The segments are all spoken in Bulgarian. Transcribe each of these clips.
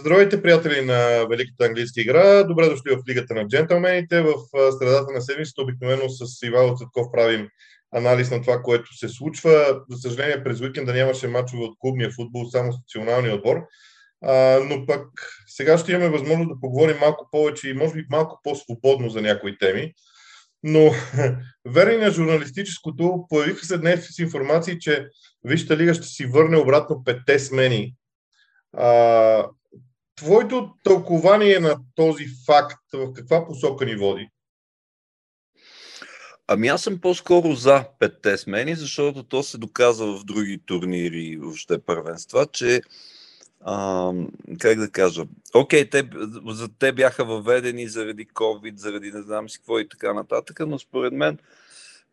Здравейте, приятели на Великата английска игра. Добре дошли в Лигата на джентълмените. В средата на седмицата обикновено с Ивайло Цветков правим анализ на това, което се случва. За съжаление, през уикенда нямаше мачове от клубния футбол, само с националния отбор. А, но пък сега ще имаме възможност да поговорим малко повече и може би малко по-свободно за някои теми. Но верни на журналистическото, появиха се днес с информации, че Вижте лига ще си върне обратно петте смени. А, твоето тълкование на този факт в каква посока ни води? Ами аз съм по-скоро за петте смени, защото то се доказва в други турнири и въобще първенства, че а, как да кажа, окей, те, за те бяха въведени заради COVID, заради не знам си какво и така нататък, но според мен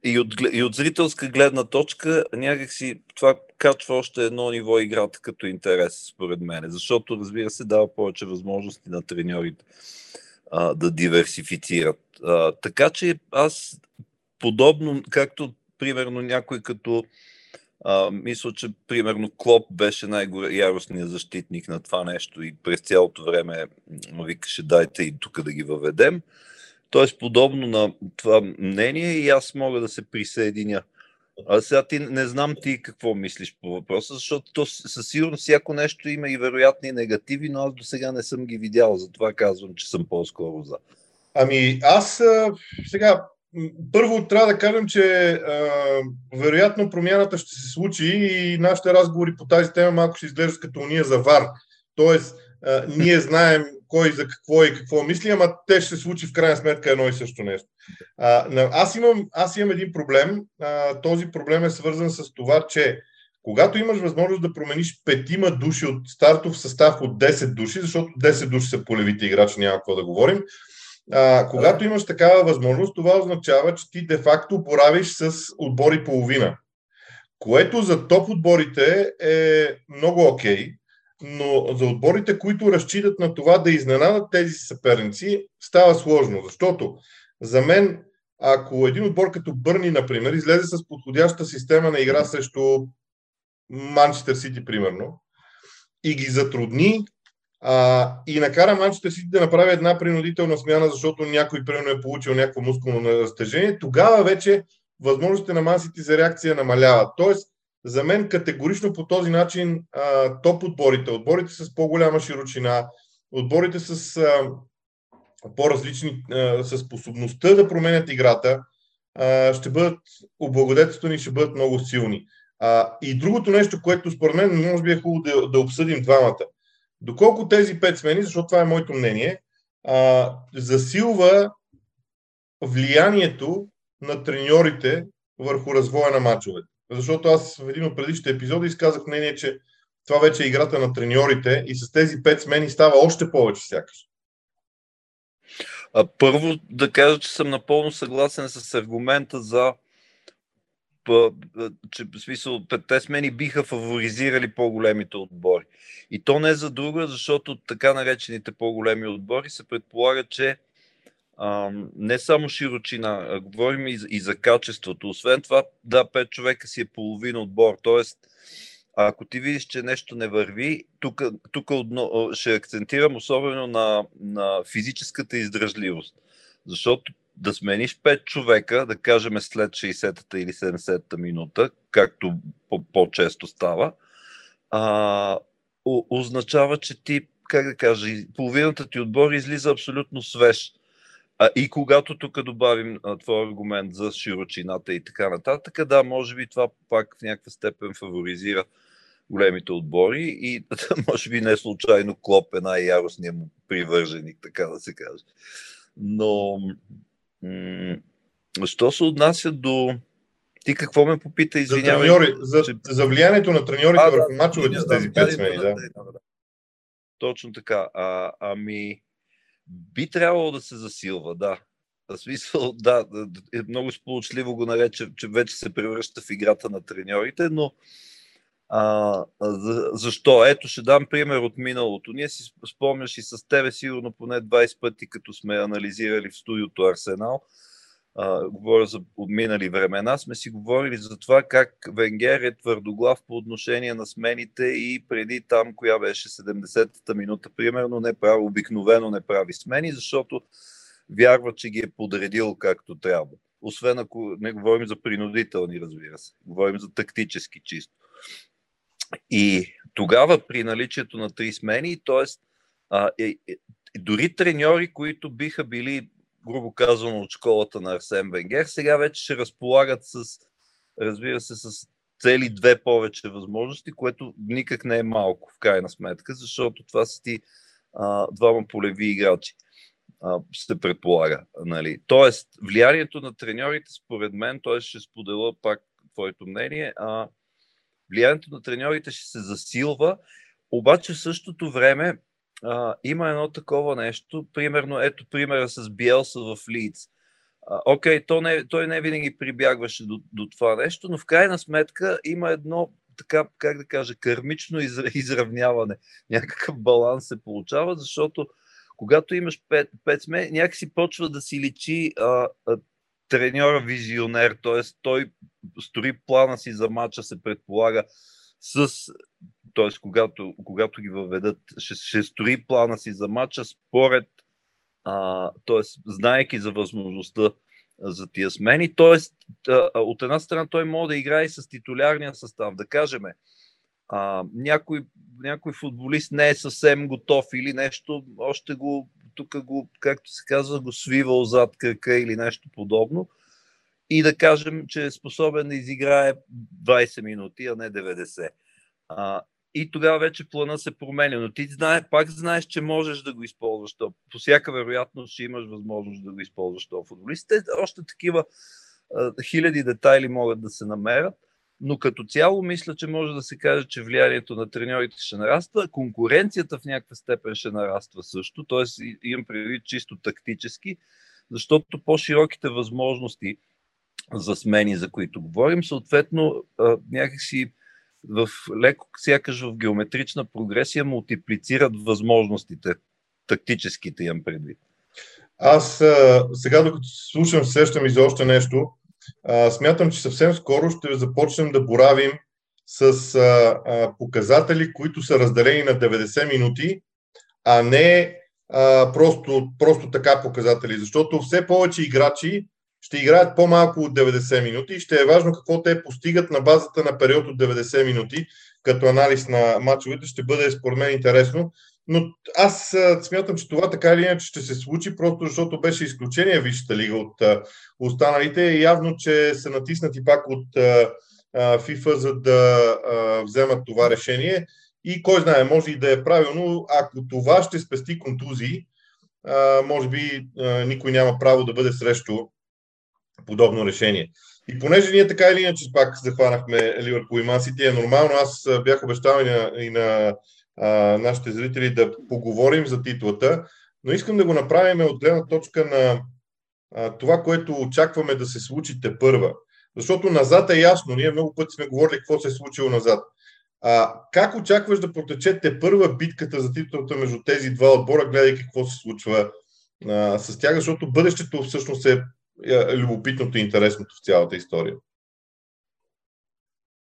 и от, и от зрителска гледна точка някакси това качва още едно ниво играта като интерес, според мен. Защото, разбира се, дава повече възможности на треньорите а, да диверсифицират. А, така че аз подобно, както примерно някой като а, мисля, че примерно Клоп беше най-яростният защитник на това нещо и през цялото време викаше дайте и тук да ги въведем. Тоест, подобно на това мнение и аз мога да се присъединя. А сега ти не знам ти какво мислиш по въпроса, защото то със сигурност всяко нещо има и вероятни негативи, но аз до сега не съм ги видял, затова казвам, че съм по-скоро за. Ами аз сега първо трябва да кажем, че а, вероятно промяната ще се случи и нашите разговори по тази тема малко ще изглеждат като уния за ВАР. Тоест, а, ние знаем кой за какво и какво мисли, ама те ще се случи в крайна сметка едно и също нещо. А, аз, имам, аз имам един проблем. А, този проблем е свързан с това, че когато имаш възможност да промениш петима души от стартов състав от 10 души, защото 10 души са полевите играчи, няма какво да говорим, а, когато имаш такава възможност, това означава, че ти де-факто поравиш с отбори половина. Което за топ отборите е много окей. Okay но за отборите, които разчитат на това да изненадат тези съперници, става сложно, защото за мен, ако един отбор като Бърни, например, излезе с подходяща система на игра срещу Манчестър Сити, примерно, и ги затрудни а, и накара Манчестър Сити да направи една принудителна смяна, защото някой примерно е получил някакво мускулно разтежение, тогава вече възможностите на Мансити за реакция намаляват. Тоест, за мен категорично по този начин а, топ отборите, отборите с по-голяма широчина, отборите с по-различни, с способността да променят играта, ще бъдат облагодетелствани и ще бъдат много силни. И другото нещо, което според мен може би е хубаво да, да обсъдим двамата. Доколко тези пет смени, защото това е моето мнение, засилва влиянието на треньорите върху развоя на мачовете. Защото аз в един от предишните епизоди изказах мнение, че това вече е играта на треньорите и с тези пет смени става още повече сякаш. Първо да кажа, че съм напълно съгласен с аргумента за че в смисъл петте смени биха фаворизирали по-големите отбори. И то не за друго, защото така наречените по-големи отбори се предполага, че не само широчина, а говорим и, и за качеството. Освен това, да, пет човека си е половина отбор. Тоест, ако ти видиш, че нещо не върви, тук ще акцентирам особено на, на физическата издръжливост. Защото да смениш 5 човека, да кажем след 60-та или 70-та минута, както по-често става, а, означава, че ти, как да кажа, половината ти отбор излиза абсолютно свеж. А, и когато тук добавим а, твой аргумент за широчината и така нататък, да, може би това пак в някаква степен фаворизира големите отбори и може би не случайно Клоп е най-яростният му привърженик, така да се каже. Но, м- що се отнася до... Ти какво ме попита, извинявай? За, треньори, за, че... за влиянието на треньорите а, върху да, мачовете с тези пет смени, да. да. Точно така. А, ами, би трябвало да се засилва, да. В смисъл, да, е много сполучливо го нарече, че вече се превръща в играта на треньорите, но а, за, защо? Ето ще дам пример от миналото. Ние си спомняш и с тебе сигурно поне 20 пъти, като сме анализирали в студиото Арсенал, а, говоря за отминали времена, сме си говорили за това как Венгер е твърдоглав по отношение на смените и преди там, коя беше 70-та минута, примерно, не прави, обикновено не прави смени, защото вярва, че ги е подредил както трябва. Освен ако не говорим за принудителни, разбира се. Говорим за тактически чисто. И тогава при наличието на три смени, т.е. е, е, дори треньори, които биха били грубо казано, от школата на Арсен Венгер. Сега вече ще разполагат с, разбира се, с цели две повече възможности, което никак не е малко в крайна сметка, защото това са ти а, двама полеви играчи, а, се предполага. Нали. Тоест, влиянието на треньорите, според мен, т.е. ще споделя пак твоето мнение, а, влиянието на треньорите ще се засилва, обаче в същото време а, има едно такова нещо. Примерно, ето примера с Биелса в Лиц. Окей, okay, не, той не винаги прибягваше до, до това нещо, но в крайна сметка има едно така, как да кажа, кърмично изравняване. Някакъв баланс се получава, защото когато имаш пет, пет сме, някакси почва да си личи а, а, треньора визионер, т.е. той строи плана си за матча, се предполага с т.е. Когато, когато ги въведат, ще, ще строи плана си за матча според, т.е. знаеки за възможността за тия смени. Т.е. от една страна той може да играе с титулярния състав, да кажем, а, някой, някой футболист не е съвсем готов или нещо, още го, тук го, както се казва, го свивал зад кръка или нещо подобно. И да кажем, че е способен да изиграе 20 минути, а не 90. А, и тогава вече плана се променя. Но ти знае, пак знаеш, че можеш да го използваш. То. По всяка вероятност ще имаш възможност да го използваш този футболист. Те, още такива а, хиляди детайли могат да се намерят, но като цяло мисля, че може да се каже, че влиянието на треньорите ще нараства, конкуренцията в някаква степен ще нараства също, т.е. имам предвид чисто тактически, защото по-широките възможности за смени, за които говорим, съответно някакси в леко, сякаш в геометрична прогресия мултиплицират възможностите, тактическите имам предвид. Аз сега, докато слушам, сещам и за още нещо, смятам, че съвсем скоро ще започнем да боравим с показатели, които са разделени на 90 минути, а не просто, просто така показатели. Защото все повече играчи ще играят по-малко от 90 минути и ще е важно какво те постигат на базата на период от 90 минути, като анализ на матчовете ще бъде според мен интересно. Но аз смятам, че това така или иначе ще се случи, просто защото беше изключение Висшата лига от останалите. Явно, че са натиснати пак от FIFA, за да вземат това решение. И кой знае, може и да е правилно, ако това ще спести контузии, може би никой няма право да бъде срещу подобно решение. И понеже ние така или иначе пак захванахме Ливърпул и Мансити, е нормално. Аз бях обещал и на, и на а, нашите зрители да поговорим за титлата, но искам да го направим от гледна точка на а, това, което очакваме да се случи те първа. Защото назад е ясно, ние много пъти сме говорили какво се е случило назад. А, как очакваш да протече те първа битката за титлата между тези два отбора, гледайки какво се случва а, с тях, защото бъдещето всъщност е любопитното и интересното в цялата история.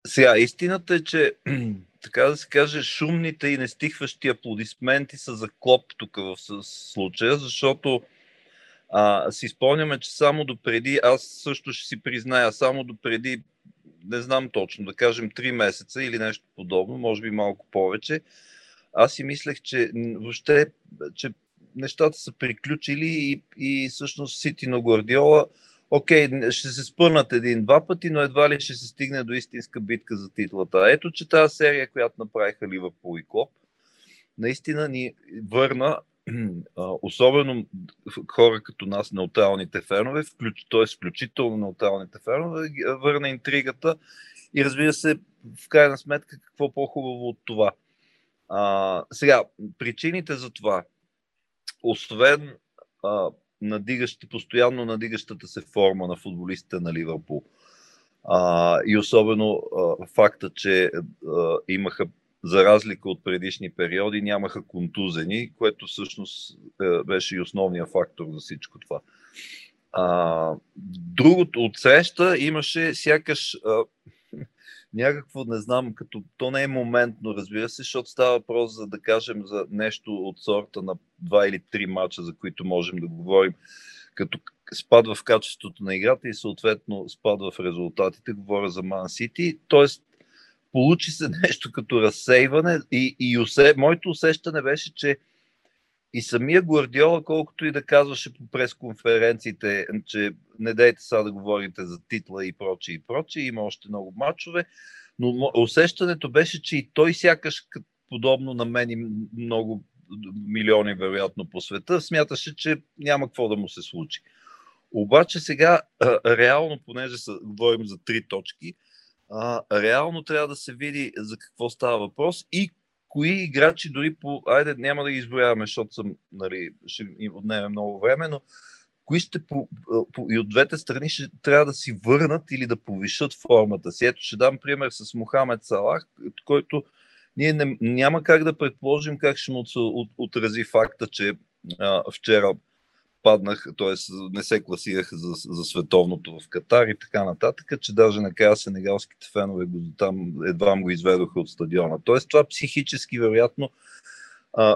Сега, истината е, че така да се каже, шумните и нестихващи аплодисменти са за клоп тук в случая, защото а, си спомняме, че само до преди, аз също ще си призная, само до преди, не знам точно, да кажем 3 месеца или нещо подобно, може би малко повече, аз си мислех, че въобще, че нещата са приключили и, и всъщност Сити на Гвардиола, окей, ще се спърнат един-два пъти, но едва ли ще се стигне до истинска битка за титлата. Ето, че тази серия, която направиха Ливърпул и Клоп, наистина ни върна, особено хора като нас, неутралните фенове, включ, т.е. включително неутралните фенове, върна интригата и разбира се, в крайна сметка, какво по-хубаво от това. А, сега, причините за това освен а, надигащи, постоянно надигащата се форма на футболистите на Ливърпул а, и особено а, факта, че а, имаха за разлика от предишни периоди, нямаха контузени, което всъщност е, беше и основния фактор за всичко това. А, другото от среща имаше сякаш а, някакво, не знам, като то не е моментно, разбира се, защото става въпрос за да кажем за нещо от сорта на два или три мача, за които можем да говорим, като спад в качеството на играта и съответно спад в резултатите, говоря за Ман Сити, т.е. получи се нещо като разсейване и, и усе, моето усещане беше, че и самия Гвардиола, колкото и да казваше по пресконференциите, че не дайте сега да говорите за титла и прочие и прочие, има още много матчове, но усещането беше, че и той сякаш подобно на мен и много милиони вероятно по света, смяташе, че няма какво да му се случи. Обаче сега, реално, понеже са, говорим за три точки, реално трябва да се види за какво става въпрос и кои играчи дори по... Айде, няма да ги изброяваме, защото съм, нали, ще им отнеме много време, но кои ще по, по, и от двете страни ще трябва да си върнат или да повишат формата си. Ето ще дам пример с Мохамед Салах, който ние не, няма как да предположим как ще му от, от, отрази факта, че а, вчера паднах, т.е. не се класирах за, за световното в Катар и така нататък, че даже накрая сенегалските фенове го, там едва го изведоха от стадиона. Т.е. това психически вероятно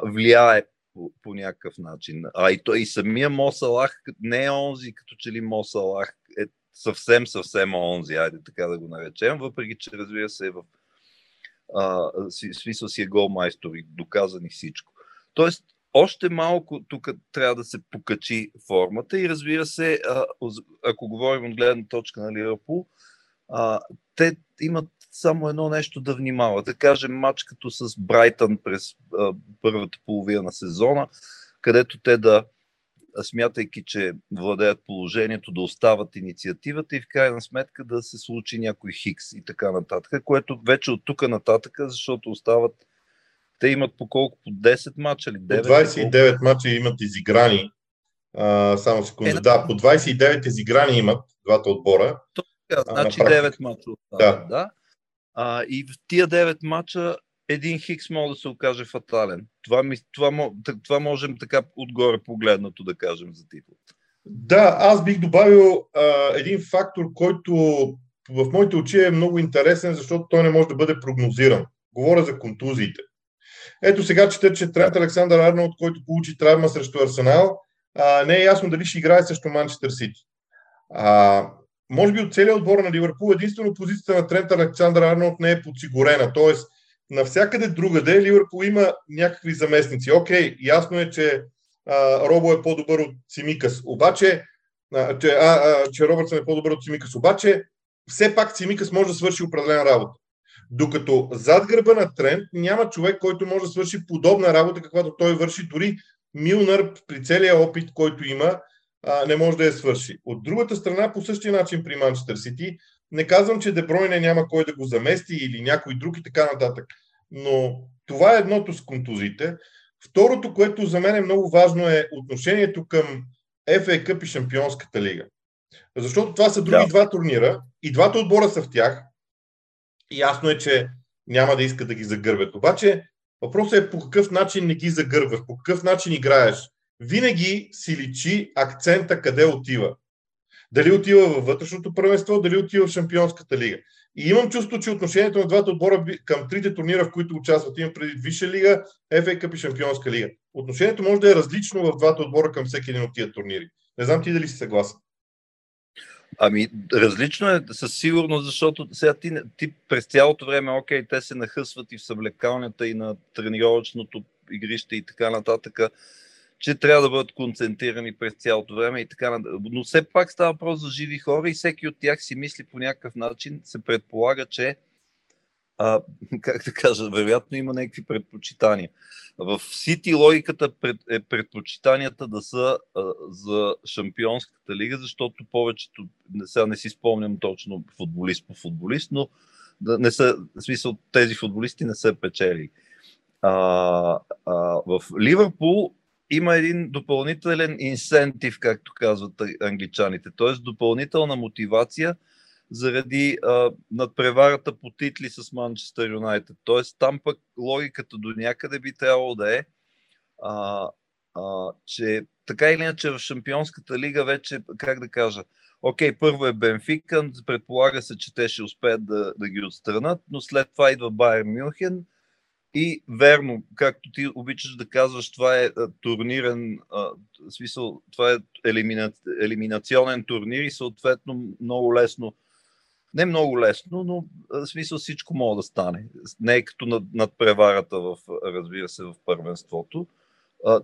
влияе по, по някакъв начин. А и, той, и самия Мосалах не е онзи, като че ли Мосалах е съвсем, съвсем онзи, айде така да го наречем, въпреки че разбира се е в смисъл си е голмайстор и доказани всичко. Тоест, още малко тук трябва да се покачи формата и разбира се, ако говорим от гледна точка на Ливърпул, те имат само едно нещо да внимават. Да кажем матч като с Брайтън през първата половина на сезона, където те да смятайки, че владеят положението, да остават инициативата и в крайна сметка да се случи някой хикс и така нататък, което вече от тук нататък, защото остават те имат по колко? По 10 мача или 9? По 29 колко? мача имат изиграни. А, само секунда. Е, да, по 29 изиграни имат двата отбора. Така, значи а, 9 мача остават, да. да. А, и в тия 9 мача един хикс може да се окаже фатален. Това, ми, това, това можем така отгоре погледнато да кажем за титлата. Да, аз бих добавил а, един фактор, който в моите очи е много интересен, защото той не може да бъде прогнозиран. Говоря за контузиите. Ето сега чета, че Трент Александър Арнолд, който получи травма срещу Арсенал, а, не е ясно дали ще играе срещу Манчестър Сити. А, може би от целият отбор на Ливърпул единствено позицията на Трент Александър Арнолд не е подсигурена. Тоест, навсякъде другаде Ливърпул има някакви заместници. Окей, ясно е, че а, Робо е по-добър от Симикас. Обаче, а, че, а, а, че Робъртсън е по-добър от Симикас. Обаче, все пак Симикас може да свърши определена работа. Докато зад гърба на Трент няма човек, който може да свърши подобна работа, каквато той върши. Дори Милнар при целия опит, който има, не може да я свърши. От другата страна, по същия начин при Манчестър Сити, не казвам, че Дебройне няма кой да го замести или някой друг и така нататък. Но това е едното с контузите. Второто, което за мен е много важно е отношението към FA Cup и Шампионската лига. Защото това са други да. два турнира и двата отбора са в тях. Ясно е, че няма да искат да ги загърбят. Обаче въпросът е по какъв начин не ги загърбваш, по какъв начин играеш. Винаги си личи акцента къде отива. Дали отива във вътрешното първенство, дали отива в Шампионската лига. И имам чувство, че отношението на двата отбора към трите турнира, в които участват, имам преди Висша лига, FA Cup и Шампионска лига. Отношението може да е различно в двата отбора към всеки един от тия турнири. Не знам ти дали си съгласен. Ами, различно е със сигурност, защото сега ти, ти през цялото време, окей, те се нахъсват и в съблекалнята, и на тренировъчното игрище и така нататък, че трябва да бъдат концентрирани през цялото време и така нататък. Но все пак става въпрос за живи хора и всеки от тях си мисли по някакъв начин, се предполага, че а, как да кажа, вероятно има някакви предпочитания. В Сити логиката е предпочитанията да са а, за Шампионската лига, защото повечето, не, сега не си спомням точно футболист по футболист, но да не са, в смисъл тези футболисти не са печели. А, а, в Ливърпул има един допълнителен инсентив, както казват англичаните, т.е. допълнителна мотивация – заради а, надпреварата по титли с Манчестър Юнайтед. Тоест там пък логиката до някъде би трябвало да е, а, а, че така или иначе в Шампионската лига вече, как да кажа, окей, първо е Бенфика, предполага се, че те ще успеят да, да ги отстранат, но след това идва Байер Мюнхен и верно, както ти обичаш да казваш, това е турнирен, в смисъл, това е елимина, елиминационен турнир и съответно много лесно не много лесно, но в смисъл всичко може да стане. Не е като над, надпреварата, в, разбира се, в първенството.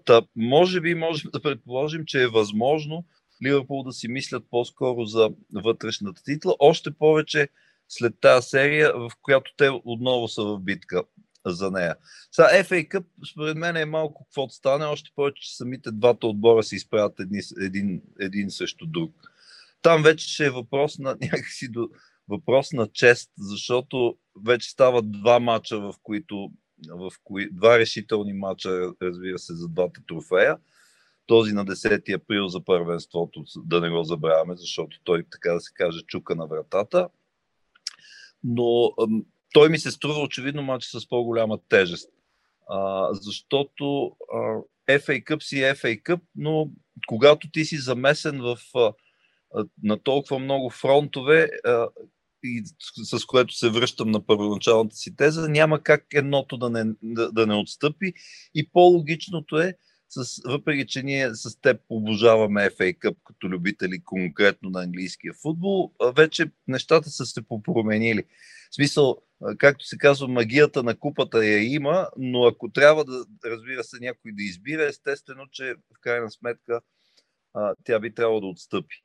Та, може би можем да предположим, че е възможно Ливърпул да си мислят по-скоро за вътрешната титла, още повече след тази серия, в която те отново са в битка за нея. Сега FA Cup, според мен е малко какво стане, още повече, че самите двата отбора се изправят един, един, един срещу друг. Там вече ще е въпрос на някакси до, въпрос на чест, защото вече стават два мача, в които, в кои, два решителни мача, разбира се, за двата трофея. Този на 10 април за първенството, да не го забравяме, защото той, така да се каже, чука на вратата. Но той ми се струва очевидно матч с по-голяма тежест. А, защото а, FA Cup си е FA Cup, но когато ти си замесен в, а, на толкова много фронтове, а, и с което се връщам на първоначалната си теза, няма как едното да не, да, да не отстъпи. И по-логичното е, с, въпреки че ние с теб обожаваме FA Cup като любители конкретно на английския футбол, вече нещата са се попроменили. В смисъл, както се казва, магията на купата я има, но ако трябва да, разбира се, някой да избира, естествено, че в крайна сметка тя би трябвало да отстъпи.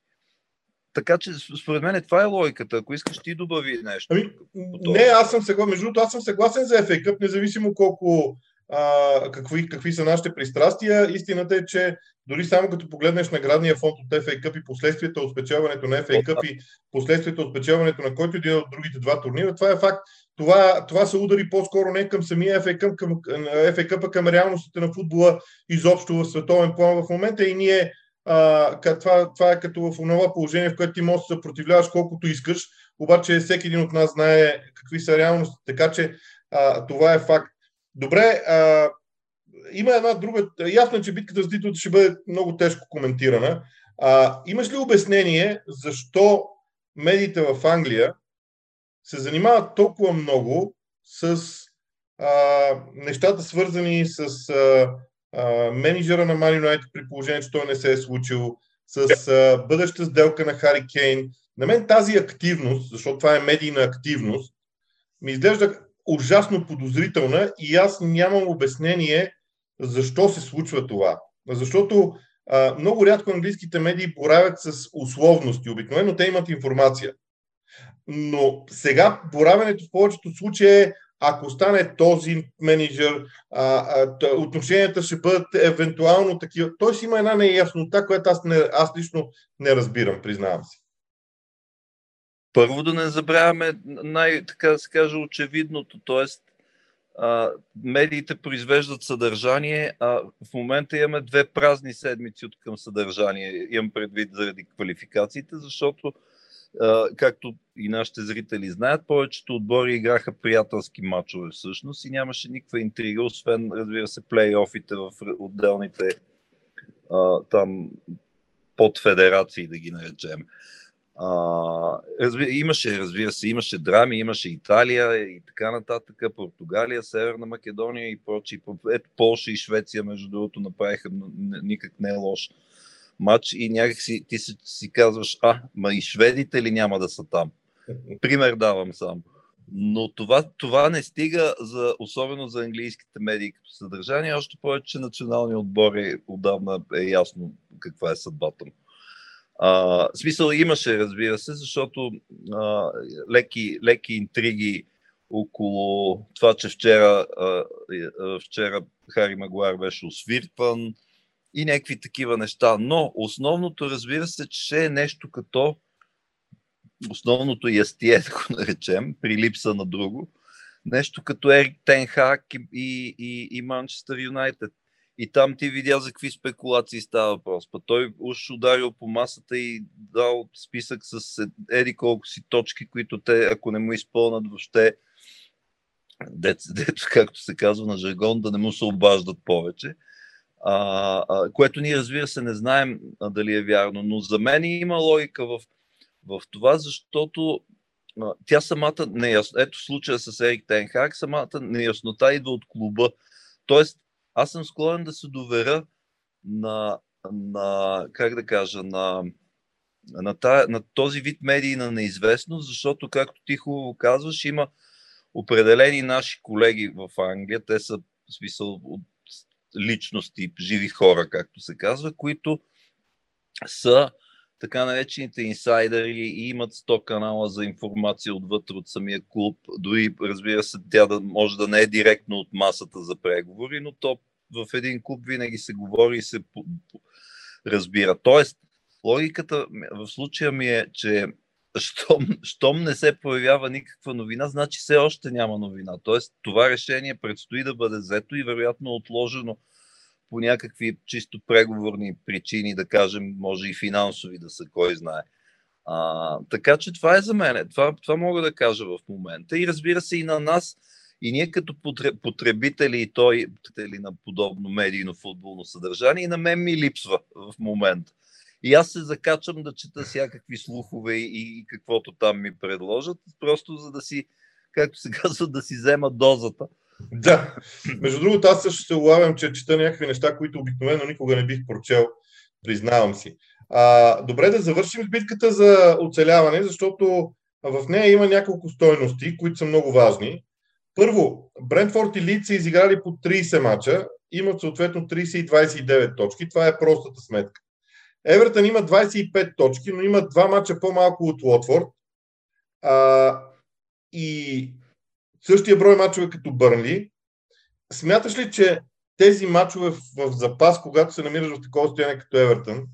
Така че, според мен, това е логиката. Ако искаш ти добави нещо. Ами, не, аз съм съгласен. Между другото, аз съм съгласен за FA Cup, независимо колко а, какви, какви са нашите пристрастия. Истината е, че дори само като погледнеш наградния фонд от FA Cup и последствията от спечелването на FA Cup и последствията от спечелването на който един от другите два турнира, това е факт. Това, това се удари по-скоро не към самия FA Cup, към, FA Cup, а към реалностите на футбола изобщо в световен план в момента и ние а, това, това е като в онова положение, в което ти можеш да съпротивляваш колкото искаш, обаче всеки един от нас знае какви са реалности, така че а, това е факт. Добре, а, има една друга. Ясно е, че битката с титлата ще бъде много тежко коментирана. А, имаш ли обяснение защо медиите в Англия се занимават толкова много с а, нещата, свързани с менеджера на Man United при положение, че той не се е случил, с а, бъдеща сделка на Хари Кейн. На мен тази активност, защото това е медийна активност, ми изглежда ужасно подозрителна и аз нямам обяснение защо се случва това. Защото а, много рядко английските медии боравят с условности. Обикновено те имат информация. Но сега боравенето в повечето случаи е ако стане този менеджер, а, а, отношенията ще бъдат евентуално такива. Тоест има една неяснота, която аз, не, аз лично не разбирам, признавам си. Първо да не забравяме най, така да се каже, очевидното, т.е. медиите произвеждат съдържание, а в момента имаме две празни седмици от към съдържание. Имам предвид заради квалификациите, защото както и нашите зрители знаят, повечето отбори играха приятелски матчове всъщност и нямаше никаква интрига, освен, разбира се, плейофите в отделните а, там подфедерации, да ги наречем. А, разби, имаше, разбира се, имаше драми, имаше Италия и така нататък, Португалия, Северна Македония и прочие. Ето Полша и Швеция, между другото, направиха никак не е лош матч и някакси ти си, си казваш, а, ма и шведите ли няма да са там? Пример давам само. Но това, това не стига, за, особено за английските медии като съдържание, още повече, че националният отбор е отдавна е ясно каква е съдбата му. А, смисъл имаше, разбира се, защото а, леки, леки интриги около това, че вчера, а, вчера Хари Магуар беше освиртван, и някакви такива неща. Но основното, разбира се, че е нещо като основното ястие, да го наречем, при липса на друго, нещо като Ерик Тенхак и, Манчестър Юнайтед. И там ти видя за какви спекулации става въпрос. Па той уж ударил по масата и дал списък с еди колко си точки, които те, ако не му изпълнат въобще, дето, дето както се казва на жаргон, да не му се обаждат повече. А, а, което ние разбира се не знаем а, дали е вярно, но за мен има логика в, в това, защото а, тя самата неясно, ето случая с Ерик Тенхак, самата неяснота идва от клуба. Тоест, аз съм склонен да се доверя на, на как да кажа, на, на, та, на този вид медии на неизвестност, защото, както ти хубаво казваш, има определени наши колеги в Англия, те са в смисъл от личности, живи хора, както се казва, които са така наречените инсайдери и имат 100 канала за информация отвътре от самия клуб. Дори, разбира се, тя да, може да не е директно от масата за преговори, но то в един клуб винаги се говори и се разбира. Тоест, логиката в случая ми е, че щом, щом не се появява никаква новина, значи все още няма новина. Тоест, това решение предстои да бъде взето и вероятно отложено по някакви чисто преговорни причини, да кажем, може и финансови да са, кой знае. А, така че това е за мен. Това, това мога да кажа в момента. И разбира се, и на нас, и ние като потребители и той на подобно медийно футболно съдържание, и на мен ми липсва в момента. И аз се закачам да чета всякакви слухове и, и каквото там ми предложат, просто за да си, както се казва, да си взема дозата. Да. Между другото, аз също се улавям, че чета някакви неща, които обикновено никога не бих прочел. Признавам си. А, добре да завършим с битката за оцеляване, защото в нея има няколко стойности, които са много важни. Първо, Брентфорд и Лид са изиграли по 30 мача, имат съответно 30 и 29 точки. Това е простата сметка. Евертън има 25 точки, но има два мача по-малко от Лотфорд. А, и същия брой мачове като Бърнли. Смяташ ли, че тези мачове в, в запас, когато се намираш в такова състояние като Евертън,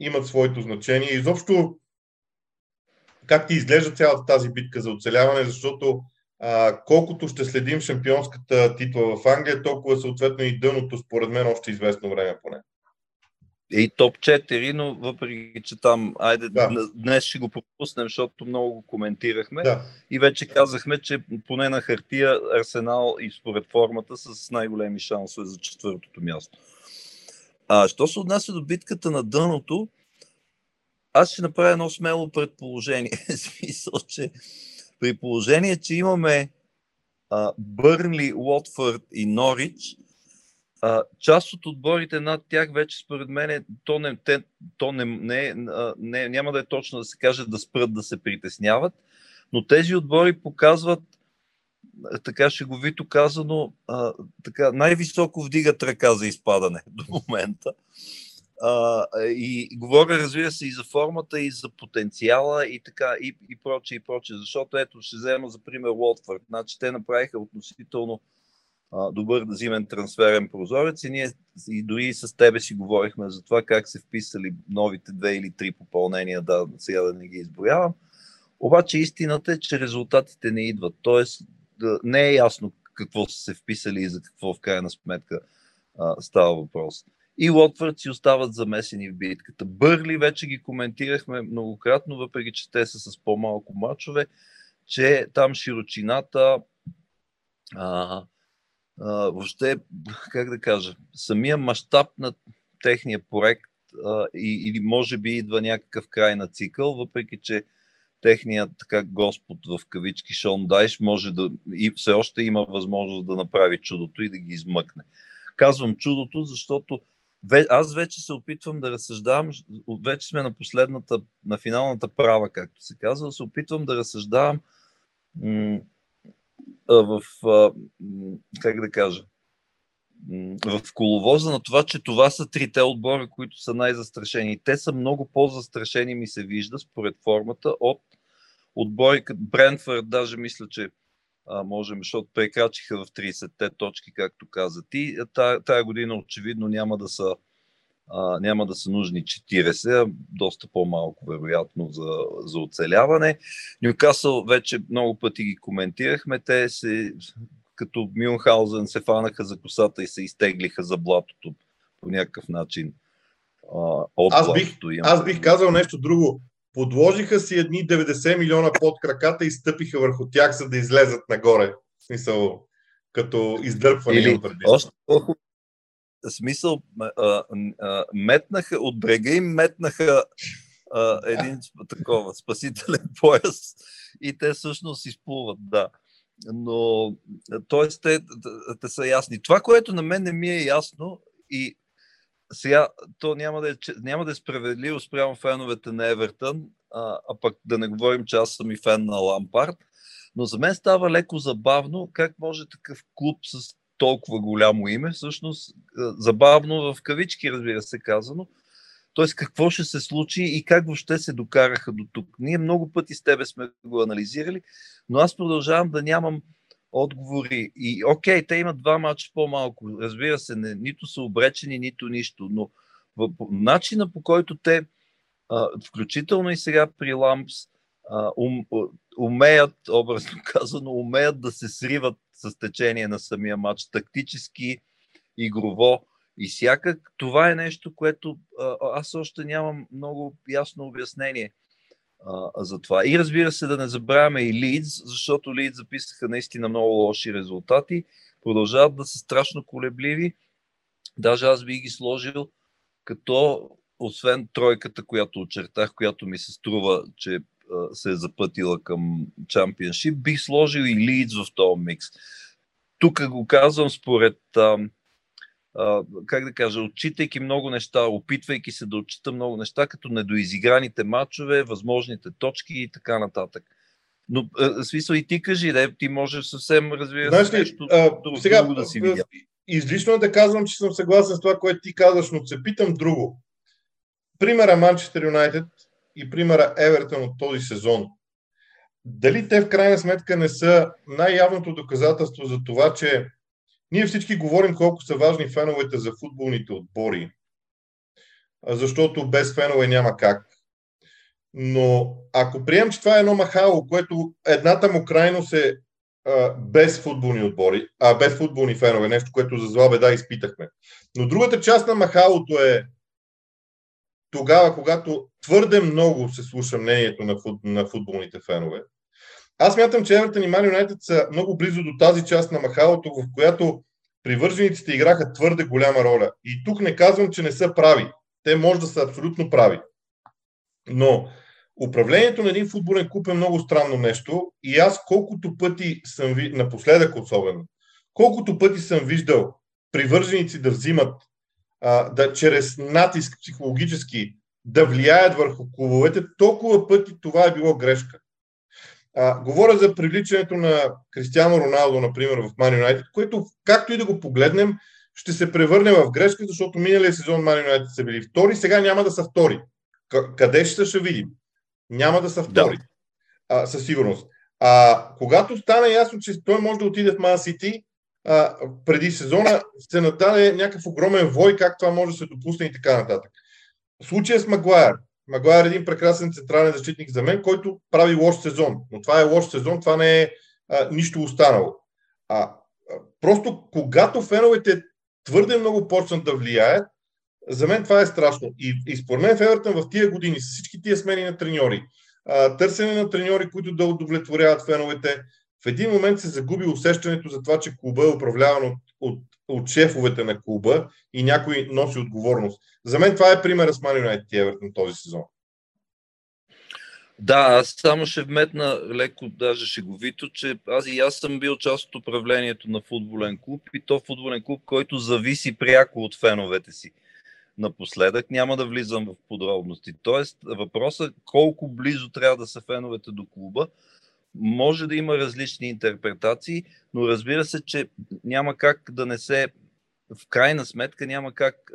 имат своето значение? Изобщо, как ти изглежда цялата тази битка за оцеляване, защото а, колкото ще следим шампионската титла в Англия, толкова съответно и дъното, според мен, още известно време поне и топ 4, но въпреки, че там, айде, да. днес ще го пропуснем, защото много го коментирахме. Да. И вече казахме, че поне на хартия Арсенал и според формата са с най-големи шансове за четвъртото място. А, що се отнася до битката на дъното, аз ще направя едно смело предположение. смисъл, че при положение, че имаме Бърнли, Уотфорд и Норич, а, част от отборите над тях вече според мен то, не, те, то не, не, не, няма да е точно да се каже да спрат да се притесняват, но тези отбори показват така шеговито казано, а, така, най-високо вдигат ръка за изпадане до момента. А, и говоря, разбира се, и за формата, и за потенциала, и така, и, и проче, и проче. Защото ето, ще взема за пример Уотфорд. Значи, те направиха относително добър зимен трансферен прозорец и ние и дори с тебе си говорихме за това как се вписали новите две или три попълнения, да, сега да не ги изброявам. Обаче истината е, че резултатите не идват. Тоест, да, не е ясно какво са се вписали и за какво в крайна сметка а, става въпрос. И Лотвърд си остават замесени в битката. Бърли вече ги коментирахме многократно, въпреки че те са с по-малко мачове, че там широчината, а, а, въобще, как да кажа, самия мащаб на техния проект а, и, или може би идва някакъв край на цикъл, въпреки че техният така господ в кавички Шон Дайш може да и все още има възможност да направи чудото и да ги измъкне. Казвам чудото, защото аз вече се опитвам да разсъждавам, вече сме на последната, на финалната права, както се казва, се опитвам да разсъждавам в, как да кажа, в коловоза на това, че това са трите отбора, които са най-застрашени. Те са много по-застрашени, ми се вижда, според формата, от отбори като Брентфорд, даже мисля, че а, можем, защото прекрачиха в 30-те точки, както каза ти. Тая година очевидно няма да са а, няма да са нужни 40, а доста по-малко вероятно за, за оцеляване. Нюкасъл вече много пъти ги коментирахме, те се като Мюнхаузен се фанаха за косата и се изтеглиха за блатото по някакъв начин. А, от аз, бих, аз бих казал нещо друго. Подложиха си едни 90 милиона под краката и стъпиха върху тях, за да излезат нагоре. В смисъл, като издърпване Или, още, смисъл, метнаха, от брега им метнаха а, един такова спасителен пояс и те всъщност изплуват, да. Но, т.е. Те, те са ясни. Това, което на мен не ми е ясно и сега, то няма да е, няма да е справедливо спрямо феновете на Евертън, а, а пък да не говорим, че аз съм и фен на Лампард, но за мен става леко забавно как може такъв клуб с толкова голямо име, всъщност забавно в кавички, разбира се, казано, т.е. какво ще се случи и как въобще се докараха до тук. Ние много пъти с тебе сме го анализирали, но аз продължавам да нямам отговори. И окей, те имат два мача по-малко. Разбира се, не, нито са обречени, нито нищо. Но в, начина по който те, а, включително и сега при Лампс, а, ум, умеят, образно казано, умеят да се сриват с течение на самия матч, тактически, игрово и всякак. Това е нещо, което а, аз още нямам много ясно обяснение а, за това. И разбира се, да не забравяме и Лидс, защото Лидс записаха наистина много лоши резултати, продължават да са страшно колебливи. Даже аз би ги сложил като, освен тройката, която очертах, която ми се струва, че се е запътила към чемпионшип, бих сложил и Лидс в този микс. Тук го казвам според а, как да кажа, отчитайки много неща, опитвайки се да отчита много неща, като недоизиграните матчове, възможните точки и така нататък. Но, а, смисъл и ти кажи, да, ти можеш съвсем, разбира се, нещо а, друго, сега, друго да си видя. Излишно е да казвам, че съм съгласен с това, което ти казваш, но се питам друго. Примера Манчестър Юнайтед и примера Евертън от този сезон. Дали те в крайна сметка не са най-явното доказателство за това, че ние всички говорим колко са важни феновете за футболните отбори, защото без фенове няма как. Но ако прием, че това е едно махало, което едната му крайност е без футболни отбори, а без футболни фенове, нещо, което за зла беда изпитахме. Но другата част на махалото е тогава, когато твърде много се слуша мнението на, фут, на футболните фенове. Аз мятам, че Евертън и Ман Юнайтед са много близо до тази част на махалото, в която привържениците играха твърде голяма роля. И тук не казвам, че не са прави. Те може да са абсолютно прави. Но управлението на един футболен клуб е много странно нещо и аз колкото пъти съм ви, напоследък особено, колкото пъти съм виждал привърженици да взимат а, да, чрез натиск психологически да влияят върху клубовете, толкова пъти това е било грешка. А, говоря за привличането на Кристиано Роналдо, например, в Ман Юнайтед, което, както и да го погледнем, ще се превърне в грешка, защото миналия сезон Ман Юнайтед са били втори, сега няма да са втори. Къде ще ще видим? Няма да са втори. Да. А, със сигурност. А когато стана ясно, че той може да отиде в Ман Сити, преди сезона се нададе някакъв огромен вой, как това може да се допусне и така нататък. Случая с Магуайер. Магуайер е един прекрасен централен защитник за мен, който прави лош сезон. Но това е лош сезон, това не е а, нищо останало. А, а просто когато феновете твърде много почнат да влияят, за мен това е страшно. И, и според мен в Евертън в тия години, с всички тия смени на треньори, а, търсене на треньори, които да удовлетворяват феновете, в един момент се загуби усещането за това, че клуба е управляван от, от, от шефовете на клуба и някой носи отговорност. За мен това е пример с Man United и Everton този сезон. Да, аз само ще вметна леко, даже шеговито, че аз и аз съм бил част от управлението на футболен клуб и то футболен клуб, който зависи пряко от феновете си. Напоследък няма да влизам в подробности. Тоест, въпросът колко близо трябва да са феновете до клуба, може да има различни интерпретации, но разбира се, че няма как да не се, в крайна сметка няма как,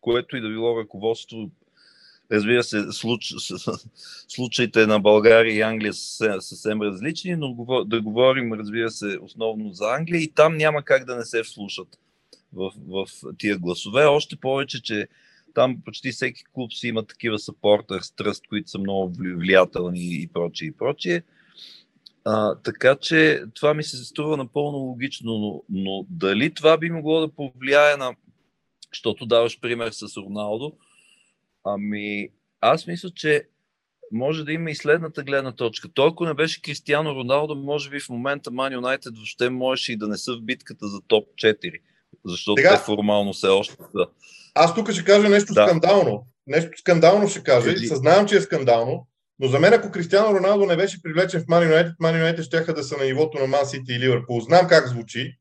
което и да било ръководство, разбира се, случ, случаите на България и Англия са съвсем различни, но да говорим, разбира се, основно за Англия и там няма как да не се вслушат в, в тия гласове. Още повече, че там почти всеки клуб си има такива съпортър, тръст, които са много влиятелни и прочие и прочие. А, така че това ми се струва напълно логично, но, но дали това би могло да повлияе на... Защото даваш пример с Роналдо, ами аз мисля, че може да има и следната гледна точка. Той, ако не беше Кристиано Роналдо, може би в момента Ман Юнайтед въобще можеше и да не са в битката за топ 4. защото Тега... те формално все още са. Аз тук ще кажа нещо да. скандално. Нещо скандално ще кажа. Кажи. Съзнавам, че е скандално. Но за мен, ако Кристиано Роналдо не беше привлечен в Ман Юнайтед, Ман Юнайтед ще да са на нивото на Ман Сити и Ливърпул. Знам как звучи,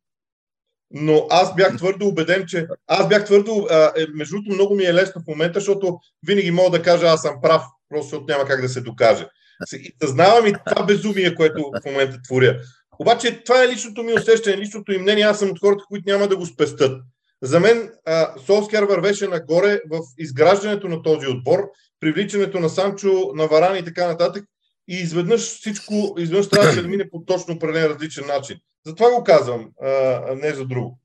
но аз бях твърдо убеден, че аз бях твърдо, а, е, между другото много ми е лесно в момента, защото винаги мога да кажа аз съм прав, просто няма как да се докаже. Съзнавам и това безумие, което в момента творя. Обаче това е личното ми усещане, личното и мнение. Аз съм от хората, които няма да го спестат. За мен Солскер вървеше нагоре в изграждането на този отбор, привличането на Санчо, на Варан и така нататък. И изведнъж всичко, изведнъж трябваше да мине по точно определен различен начин. Затова го казвам, а не за друго.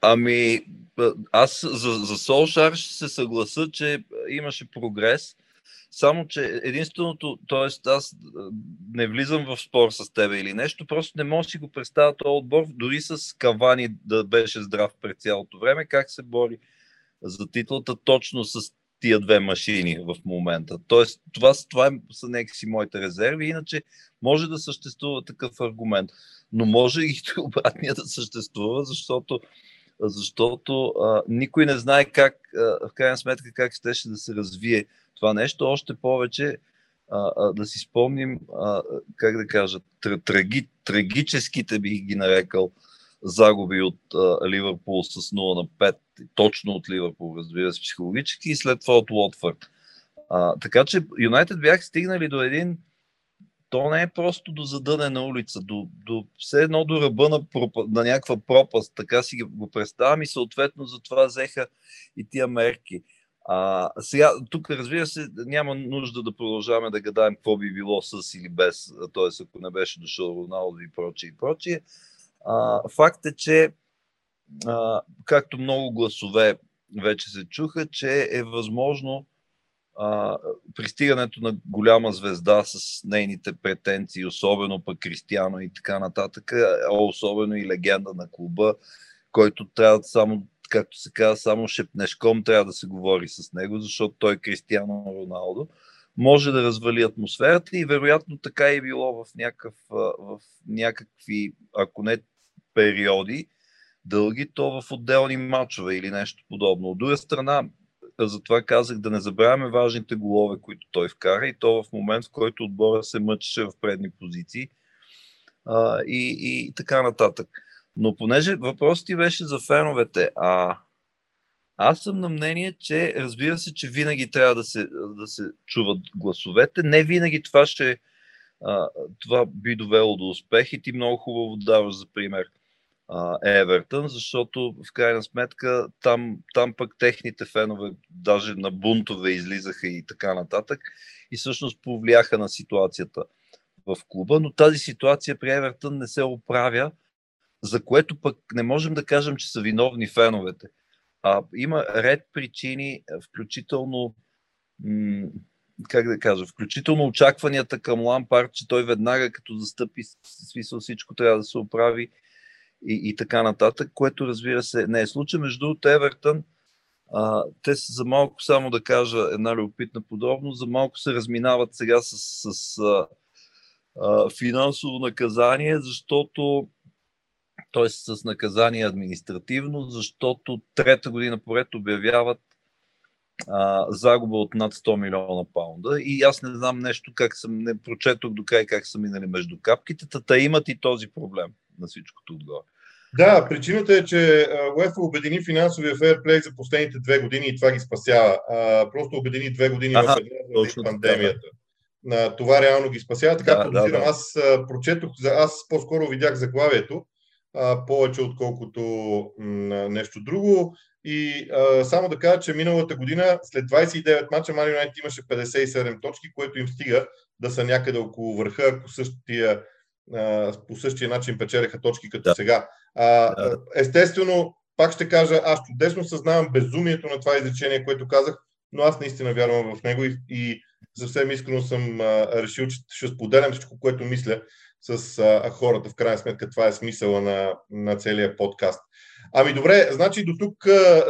Ами, аз за, за Солшар ще се съгласа, че имаше прогрес. Само, че единственото, т.е. аз не влизам в спор с тебе или нещо, просто не мога да си го представя този отбор, дори с Кавани да беше здрав през цялото време, как се бори за титлата точно с тия две машини в момента. Тоест, това, това е, са някакси моите резерви, иначе може да съществува такъв аргумент. Но може и обратния да съществува, защото, защото а, никой не знае как, а, в крайна сметка, как щеше да се развие това нещо. Още повече а, а, да си спомним, а, как да кажа, траги, трагическите бих ги нарекал загуби от а, Ливърпул с 0 на 5, точно от Ливърпул, разбира се, психологически, и след това от Уотфорд. А, така че Юнайтед бях стигнали до един то не е просто до задънена улица, до, до все едно до ръба на, на някаква пропаст, така си го представям и съответно за това взеха и тия мерки. А, сега, тук разбира се, няма нужда да продължаваме да гадаем какво би било с или без, т.е. ако не беше дошъл Роналдо и прочие и прочие. А, факт е, че а, както много гласове вече се чуха, че е възможно а, пристигането на голяма звезда с нейните претенции, особено пък Кристиано и така нататък, а особено и легенда на клуба, който трябва само, както се казва, само шепнешком трябва да се говори с него, защото той е Кристиано Роналдо, може да развали атмосферата и вероятно така е било в, някакъв, в някакви, ако не периоди, дълги, то в отделни матчове или нещо подобно. От друга страна, затова казах да не забравяме важните голове, които той вкара и то в момент, в който отбора се мъчеше в предни позиции а, и, и така нататък. Но понеже въпросът ти беше за феновете, а аз съм на мнение, че разбира се, че винаги трябва да се, да се чуват гласовете. Не винаги това ще а, това би довело до успех и ти много хубаво даваш за пример Евертън, защото в крайна сметка там, там пък техните фенове даже на бунтове излизаха и така нататък и всъщност повлияха на ситуацията в клуба, но тази ситуация при Евертън не се оправя, за което пък не можем да кажем, че са виновни феновете. А, има ред причини, включително м- как да кажа, включително очакванията към Лампард, че той веднага като застъпи смисъл всичко трябва да се оправи и, и така нататък, което разбира се не е случай. Между другото, Евертън, а, те са за малко, само да кажа една любопитна подробност, за малко се разминават сега с, с а, а, финансово наказание, защото т.е. с наказание административно, защото трета година поред обявяват загуба от над 100 милиона паунда. И аз не знам нещо, как съм, не прочетох до край как са минали между капките, та имат и този проблем на всичкото отгоре. Да, причината е, че УЕФА обедини финансовия фейерплей за последните две години и това ги спасява. А, просто обедини две години ага, в пандемията. Да. Това реално ги спасява. Така да, да, да. Аз прочетох, аз по-скоро видях заглавието, а, повече отколкото м- нещо друго. И а, само да кажа, че миналата година, след 29 мача, Ман Юнайтед имаше 57 точки, което им стига да са някъде около върха, ако същия по същия начин печелиха точки като да. сега. А, да. Естествено, пак ще кажа, аз чудесно съзнавам безумието на това изречение, което казах, но аз наистина вярвам в него и, и съвсем искрено съм а, решил, че ще споделям всичко, което мисля с а, хората. В крайна сметка това е смисъла на, на целия подкаст. Ами добре, значи до тук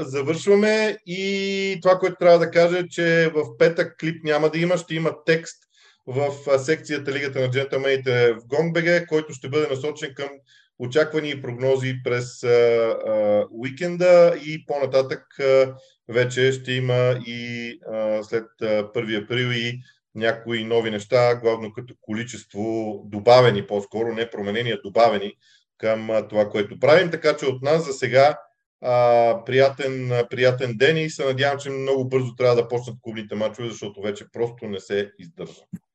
завършваме и това, което трябва да кажа е, че в петък клип няма да има, ще има текст в секцията Лигата на джентълмените в Гонгбеге, който ще бъде насочен към очаквани и прогнози през уикенда и по-нататък вече ще има и след а, 1 април и някои нови неща, главно като количество добавени, по-скоро не променени, а добавени към това, което правим. Така че от нас за сега приятен, приятен ден и се надявам, че много бързо трябва да почнат клубните мачове, защото вече просто не се издържа.